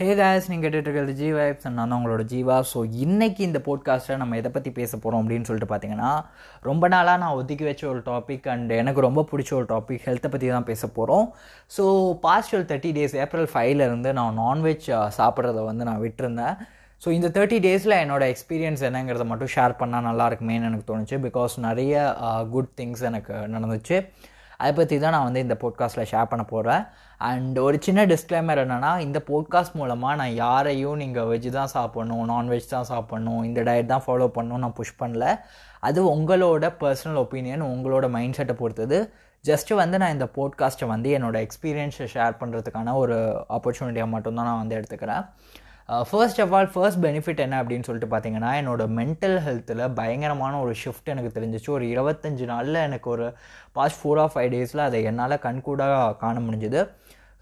Hey guys நீங்கள் கேட்டுட்டு இருக்கிறது ஜி வைப்ஸ் நான் தான் உங்களோட ஜீவா ஸோ இன்றைக்கி இந்த போட்காஸ்ட்டில் நம்ம எதை பற்றி பேச போகிறோம் அப்படின்னு சொல்லிட்டு பார்த்தீங்கன்னா ரொம்ப நாளாக நான் ஒதுக்கி வச்ச ஒரு டாபிக் அண்ட் எனக்கு ரொம்ப பிடிச்ச ஒரு டாபிக் ஹெல்த்தை பற்றி தான் பேச போகிறோம் ஸோ பாஸ்ட் ஒரு தேர்ட்டி டேஸ் ஏப்ரல் ஃபைவ்லேருந்து நான் நான்வெஜ் சாப்பிட்றத வந்து நான் விட்டுருந்தேன். ஸோ இந்த தேர்ட்டி டேஸில் என்னோடய எக்ஸ்பீரியன்ஸ் என்னங்கிறத மட்டும் ஷேர் பண்ணால் நல்லா இருக்குமேன்னு எனக்கு தோணுச்சு. பிகாஸ் நிறைய குட் திங்ஸ் எனக்கு நடந்துச்சு. அதை பற்றி தான் நான் வந்து இந்த போட்காஸ்ட்டில் ஷேர் பண்ண போகிறேன் அண்ட் ஒரு சின்ன டிஸ்க்ளைமர் என்னென்னா இந்த போட்காஸ்ட் மூலமாக நான் யாரையும் நீங்கள் வெஜ் தான் சாப்பிட்ணும் நான்வெஜ் தான் சாப்பிட்ணும் இந்த டயட் தான் ஃபாலோ பண்ணணும் நான் புஷ் பண்ணல. அது உங்களோட பர்சனல் ஒப்பீனியன் உங்களோட மைண்ட் செட்டை பொறுத்தது. ஜஸ்ட்டு வந்து நான் இந்த போட்காஸ்ட்டை வந்து என்னோடய எக்ஸ்பீரியன்ஸை ஷேர் பண்ணுறதுக்கான ஒரு ஆப்பர்ச்சுனிட்டியாக மட்டும்தான் நான் வந்து எடுத்துக்கிறேன். First of all first benefit என்ன அப்படின்னு சொல்லிட்டு பார்த்தீங்கன்னா என்னோடய மென்டல் ஹெல்த்தில் பயங்கரமான ஒரு ஷிஃப்ட் எனக்கு தெரிஞ்சிச்சு. ஒரு இருபத்தஞ்சு நாளில் எனக்கு ஒரு பாஸ்ட் ஃபோர் ஆஃப் ஃபைவ் டேஸில் அதை என்னால் கண்கூடாக காண முடிஞ்சுது.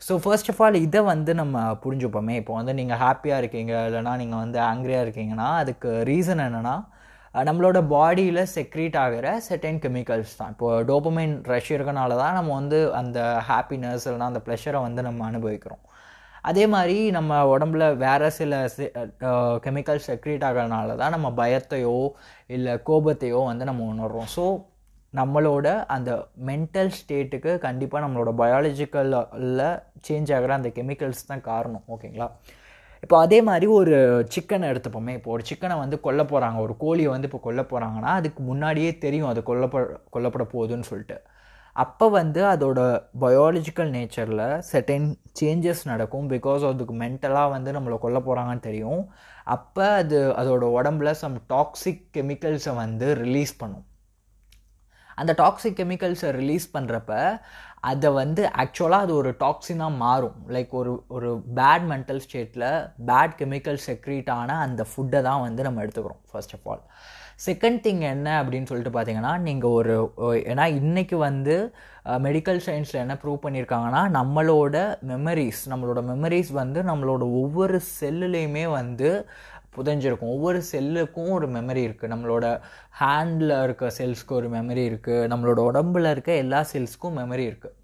ஸோ ஃபர்ஸ்ட் ஆஃப் ஆல் இதை வந்து நம்ம புரிஞ்சுப்போமே. இப்போ வந்து நீங்கள் ஹாப்பியாக இருக்கீங்க இல்லைனா நீங்கள் வந்து ஆங்க்ரியாக இருக்கீங்கன்னா அதுக்கு ரீசன் என்னென்னா நம்மளோட பாடியில் செக்ரீட் ஆகிற செட்டைன் கெமிக்கல்ஸ் தான். இப்போ டோபமைன் ரஷ் இருக்கனால தான் நம்ம வந்து அந்த ஹாப்பினஸ் இல்லைனா அந்த ப்ளஷரை வந்து நம்ம அனுபவிக்கிறோம். அதே மாதிரி நம்ம உடம்புல வேறு சில கெமிக்கல்ஸ் செக்ரீட் ஆகிறதுனால தான் நம்ம பயத்தையோ இல்லை கோபத்தையோ வந்து நம்ம உணர்றோம். ஸோ நம்மளோட அந்த மென்டல் ஸ்டேட்டுக்கு கண்டிப்பாக நம்மளோட பயாலஜிக்கலில் சேஞ்ச் ஆகிற அந்த கெமிக்கல்ஸ் தான் காரணம். ஓகேங்களா இப்போ அதே மாதிரி ஒரு சிக்கனை எடுத்துப்போமே. இப்போ ஒரு சிக்கனை வந்து கொல்ல போகிறாங்க ஒரு கோழியை வந்து இப்போ கொல்ல போகிறாங்கன்னா அதுக்கு முன்னாடியே தெரியும் அது கொல்லப்ப கொல்லப்பட போகுதுன்னு சொல்லிட்டு. அப்போ வந்து அதோட பயாலஜிக்கல் நேச்சரில் செட்டன் சேஞ்சஸ் நடக்கும். பிகாஸ் அதுக்கு மென்டலாக வந்து நம்மளை கொல்ல போகிறாங்கன்னு தெரியும். அப்போ அது அதோட உடம்புல சம் டாக்ஸிக் கெமிக்கல்ஸை வந்து ரிலீஸ் பண்ணும். அந்த டாக்ஸிக் கெமிக்கல்ஸை ரிலீஸ் பண்ணுறப்ப அதை வந்து ஆக்சுவலாக அது ஒரு டாக்ஸினாக மாறும். லைக் ஒரு ஒரு பேட் மென்டல் ஸ்டேட்டில் பேட் கெமிக்கல் செக்ரீட் ஆன அந்த ஃபுட்டை தான் வந்து நம்ம எடுத்துக்கிறோம் first of all second thing என்ன அப்படின்னு சொல்லிட்டு பார்த்தீங்கன்னா நீங்கள் ஒரு ஏன்னா இன்றைக்கி வந்து மெடிக்கல் சயின்ஸில் என்ன ப்ரூவ் பண்ணியிருக்காங்கன்னா நம்மளோட மெமரிஸ் நம்மளோட மெமரிஸ் வந்து நம்மளோட ஒவ்வொரு செல்லுலேயுமே வந்து புதஞ்சிருக்கும். ஒவ்வொரு செல்லுக்கும் ஒரு மெமரி இருக்குது நம்மளோட ஹேண்டில் இருக்க செல்ஸ்க்கு ஒரு மெமரி இருக்குது நம்மளோட உடம்புல இருக்க எல்லா செல்ஸ்க்கும் மெமரி இருக்குது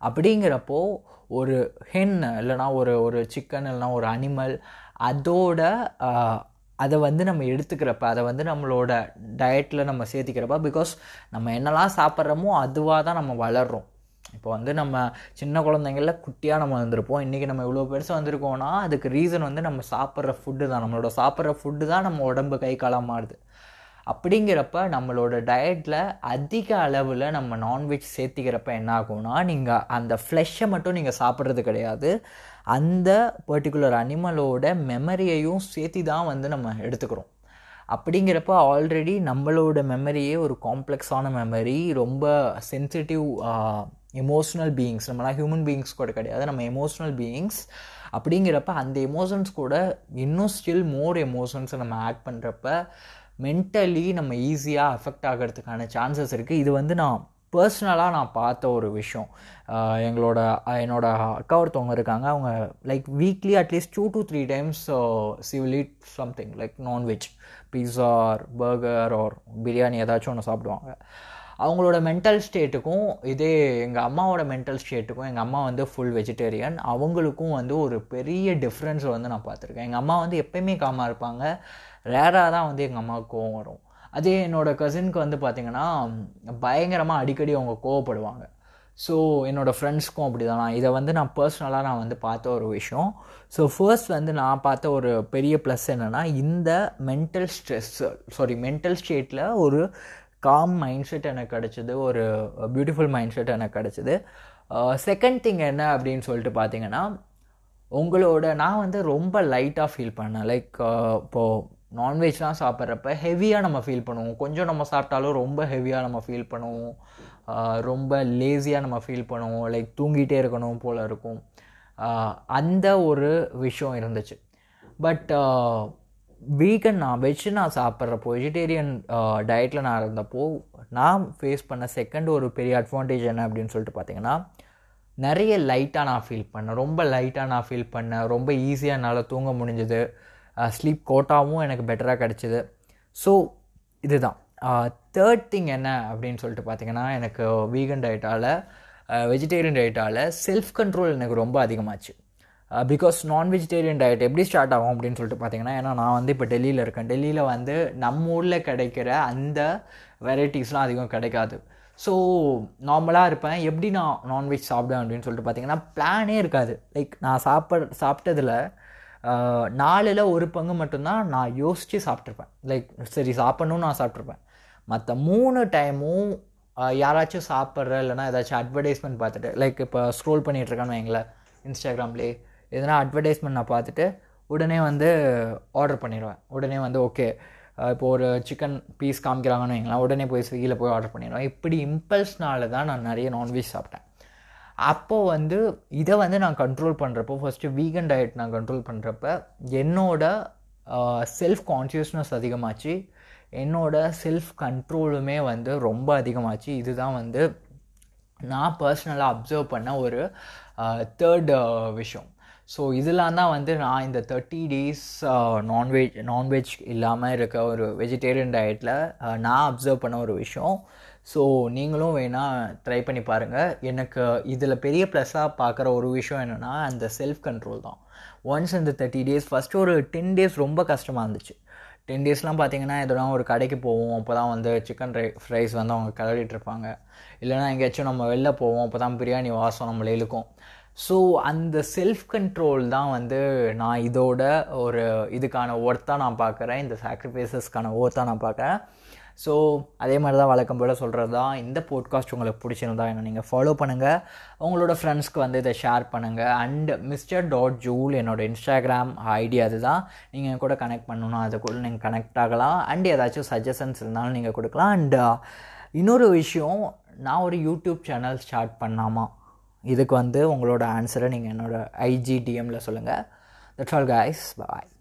அப்படிங்கிறப்போ ஒரு ஹென் இல்லைனா ஒரு ஒரு சிக்கன் இல்லைனா ஒரு அனிமல் அதோட அதை வந்து நம்ம எடுத்துக்கிறப்ப அதை வந்து நம்மளோட டயட்டில் நம்ம சேர்த்திக்கிறப்ப பிகாஸ் நம்ம என்னெல்லாம் சாப்பிட்றோமோ அதுவாக தான் நம்ம வளர்கிறோம் இப்போ வந்து நம்ம சின்ன குழந்தைங்கள குட்டியாக நம்ம வந்திருப்போம். இன்றைக்கி நம்ம இவ்வளோ பெருசாக வந்திருக்கோம்னா அதுக்கு ரீசன் வந்து நம்ம சாப்பிட்ற ஃபுட்டு தான். நம்மளோட சாப்பிட்ற ஃபுட்டு தான் நம்ம உடம்பு கை காலம் மாறுது. அப்படிங்கிறப்ப நம்மளோட டயட்டில் அதிக அளவில் நம்ம நான்வெஜ் சேர்த்திக்கிறப்ப என்ன ஆகும்னா நீங்கள் அந்த ஃப்ளெஷ்ஷை மட்டும் நீங்கள் சாப்பிட்றது கிடையாது. அந்த பர்டிகுலர் அனிமலோட மெமரியையும் சேர்த்தி தான் வந்து நம்ம எடுத்துக்கிறோம். அப்படிங்கிறப்ப ஆல்ரெடி நம்மளோட மெமரியே ஒரு காம்ப்ளெக்ஸான மெமரி ரொம்ப சென்சிட்டிவ் எமோஷ்னல் பீயிங்ஸ் நம்மளாம் ஹியூமன் பீயிங்ஸ் கூட கிடையாது நம்ம எமோஷ்னல் பீயிங்ஸ் அப்படிங்கிறப்ப அந்த எமோஷன்ஸ் கூட இன்னும் ஸ்டில் மோர் எமோஷன்ஸை நம்ம ஆட் பண்ணுறப்ப மென்டலி நம்ம ஈஸியாக அஃபெக்ட் ஆகிறதுக்கான சான்சஸ் இருக்குது இது வந்து நான் பர்சனலாக நான் பார்த்த ஒரு விஷயம். எங்களோட என்னோட அக்கா ஒருத்தவங்க இருக்காங்க. அவங்க like weekly at least two to three times she will eat something like non veg pizza or burger or biryani ஏதாச்சும் ஒன்று சாப்பிடுவாங்க. அவங்களோட மென்டல் ஸ்டேட்டுக்கும் இதே எங்கள் அம்மாவோட மென்டல் ஸ்டேட்டுக்கும் எங்கள் அம்மா வந்து ஃபுல் வெஜிடேரியன் அவங்களுக்கும் வந்து ஒரு பெரிய டிஃப்ரென்ஸை வந்து நான் பார்த்துருக்கேன். எங்கள் அம்மா வந்து எப்பயுமே காமாக இருப்பாங்க. ரேராக தான் வந்து எங்கள் அம்மாவுக்கு கோவம் வரும். அதே என்னோடய கசினுக்கு வந்து பார்த்திங்கன்னா பயங்கரமாக அடிக்கடி அவங்க கோவப்படுவாங்க. ஸோ என்னோடய ஃப்ரெண்ட்ஸ்க்கும் அப்படி தான் நான் இதை வந்து நான் பர்சனலாக நான் வந்து பார்த்த ஒரு விஷயம். ஸோ ஃபர்ஸ்ட் வந்து நான் பார்த்த ஒரு பெரிய ப்ளஸ் என்னென்னா இந்த மென்டல் ஸ்ட்ரெஸ் சாரி மென்டல் ஸ்டேட்டில் ஒரு காம் மைண்ட் செட் எனக்கு கிடச்சிது. ஒரு பியூட்டிஃபுல் மைண்ட் செட் எனக்கு கிடச்சிது. செகண்ட் திங் என்ன அப்படின்னு சொல்லிட்டு பார்த்தீங்கன்னா உங்களோட நான் வந்து ரொம்ப லைட்டாக ஃபீல் பண்ணேன். லைக் இப்போது நான்வெஜ்லாம் சாப்பிட்றப்ப ஹெவியாக நம்ம ஃபீல் பண்ணுவோம். கொஞ்சம் நம்ம சாப்பிட்டாலும் ரொம்ப ஹெவியாக நம்ம ஃபீல் பண்ணுவோம். ரொம்ப லேசியாக நம்ம ஃபீல் பண்ணுவோம். லைக் தூங்கிட்டே இருக்கணும் போல் இருக்கும். அந்த ஒரு விஷயம் இருந்துச்சு. பட் வீகன் நான் வெஜ் நான் சாப்பிட்றப்போ வெஜிடேரியன் டயட்டில் நான் இருந்தப்போ நான் ஃபேஸ் பண்ண செகண்ட் ஒரு பெரிய அட்வான்டேஜ் என்ன அப்படின்னு சொல்லிட்டு பார்த்தீங்கன்னா நிறைய லைட்டாக நான் ஃபீல் பண்ணேன். ரொம்ப லைட்டாக நான் ஃபீல் பண்ணேன். ரொம்ப ஈஸியாக என்னால் தூங்க முடிஞ்சது. ஸ்லீப் கோட்டாவும் எனக்கு பெட்டராக கிடச்சிது. ஸோ இதுதான். தேர்ட் திங் என்ன அப்படின்னு சொல்லிட்டு பார்த்தீங்கன்னா எனக்கு வீகன் டயட்டால் வெஜிடேரியன் டயட்டால் செல்ஃப் கண்ட்ரோல் எனக்கு ரொம்ப அதிகமாச்சு. பிகாஸ் நான் வெஜிடேரியன் டயட் எப்படி ஸ்டார்ட் ஆகும் அப்படின்னு சொல்லிட்டு பார்த்தீங்கன்னா ஏன்னா நான் வந்து இப்போ டெல்லியில் இருக்கேன். டெல்லியில் வந்து நம்ம ஊரில் கிடைக்கிற அந்த வெரைட்டிஸ்லாம் அதிகம் கிடைக்காது. ஸோ நார்மலாக இருப்பேன். எப்படி நான் நான்வெஜ் சாப்பிடுவேன் அப்படின்னு சொல்லிட்டு பார்த்தீங்கன்னா பிளானே இருக்காது. லைக் நான் சாப்பிட சாப்பிட்டதில் நாலில் ஒரு பங்கு மட்டும்தான் நான் யோசித்து சாப்பிட்ருப்பேன் லைக் சரி சாப்பிட்ணுன்னு நான் சாப்பிட்ருப்பேன் மற்ற மூணு டைமும் யாராச்சும் சாப்பிட்ற இல்லைனா ஏதாச்சும் அட்வர்டைஸ்மெண்ட் பார்த்துட்டு லைக் இப்போ ஸ்க்ரோல் பண்ணிகிட்ருக்கான்னு வைங்களேன் இன்ஸ்டாகிராம்லேயே எதனா அட்வர்டைஸ்மெண்ட் நான் பார்த்துட்டு உடனே வந்து ஆர்டர் பண்ணிடுவேன். உடனே வந்து ஓகே இப்போ ஒரு சிக்கன் பீஸ் காமிக்கிறாங்கன்னு வைங்களேன் உடனே போய் ஸ்விக்கியில் போய் ஆர்டர் பண்ணிடுவேன். இப்படி இம்பல்ஸ்னால தான் நான் நிறைய நான்வெஜ் சாப்பிட்டேன். அப்போது வந்து இதை வந்து நான் கண்ட்ரோல் பண்ணுறப்போ ஃபஸ்ட்டு வீகன் டயட் நான் கண்ட்ரோல் பண்ணுறப்ப என்னோட செல்ஃப் கான்சியஸ்னஸ் அதிகமாச்சு. என்னோட செல்ஃப் கண்ட்ரோலுமே வந்து ரொம்ப அதிகமாச்சு. இதுதான் வந்து நான் பர்சனலாக அப்சர்வ் பண்ண ஒரு தேர்ட் விஷயம். ஸோ இதெல்லாம் தான் வந்து நான் இந்த தேர்ட்டி டேஸ் நான்வெஜ் நான்வெஜ் இல்லாமல் இருக்க ஒரு வெஜிடேரியன் டயட்டில் நான் அப்சர்வ் பண்ண ஒரு விஷயம். ஸோ நீங்களும் வேணால் ட்ரை பண்ணி பாருங்கள் எனக்கு இதில் பெரிய ப்ளஸ்ஸாக பார்க்குற ஒரு விஷயம் என்னென்னா அந்த செல்ஃப் கண்ட்ரோல் தான் ஒன்ஸ் இந்த தேர்ட்டி டேஸ் ஃபஸ்ட்டு ஒரு டென் டேஸ் ரொம்ப கஷ்டமாக இருந்துச்சு. டென் டேஸ்லாம் பார்த்தீங்கன்னா எதனா ஒரு கடைக்கு போவோம் அப்போ தான் வந்து சிக்கன் ரை ஃப்ரைஸ் வந்து அவங்க கிளறிட்டு இருப்பாங்க. இல்லைனா எங்கேயாச்சும் நம்ம வெளில போவோம் அப்போ தான் பிரியாணி வாசம் நம்மளை இழுக்கும். ஸோ அந்த செல்ஃப் கண்ட்ரோல் தான் வந்து நான் இதோட ஒரு இதுக்கான ஒர்த்தாக நான் பார்க்குறேன் இந்த சாக்ரிஃபைசஸ்க்கான ஒர்த்தாக நான் பார்க்குறேன் ஸோ அதே மாதிரி தான் வழக்கம் போல் சொல்கிறது தான் இந்த போட்காஸ்ட் உங்களுக்கு பிடிச்சிருந்தா என்ன நீங்கள் ஃபாலோ பண்ணுங்கள் உங்களோட ஃப்ரெண்ட்ஸ்க்கு வந்து இதை ஷேர் பண்ணுங்கள் அண்ட் மிஸ்டர் டாட் ஜூல் என்னோடய இன்ஸ்டாகிராம் ஐடி அதுதான். நீங்கள் கூட கனெக்ட் பண்ணணும்னா அதுக்குள்ளே நீங்கள் கனெக்ட் ஆகலாம். அண்ட் ஏதாச்சும் சஜஷன்ஸ் இருந்தாலும் நீங்கள் கொடுக்கலாம். அண்ட் uh, இன்னொரு விஷயம் நான் ஒரு யூடியூப் சேனல் ஸ்டார்ட் பண்ணாமா இதுக்கு வந்து உங்களோட ஆன்சரை நீங்கள் என்னோடய ஐஜிடிஎம்மில் சொல்லுங்கள் தட்ஸ் ஆல் கைஸ் பாய்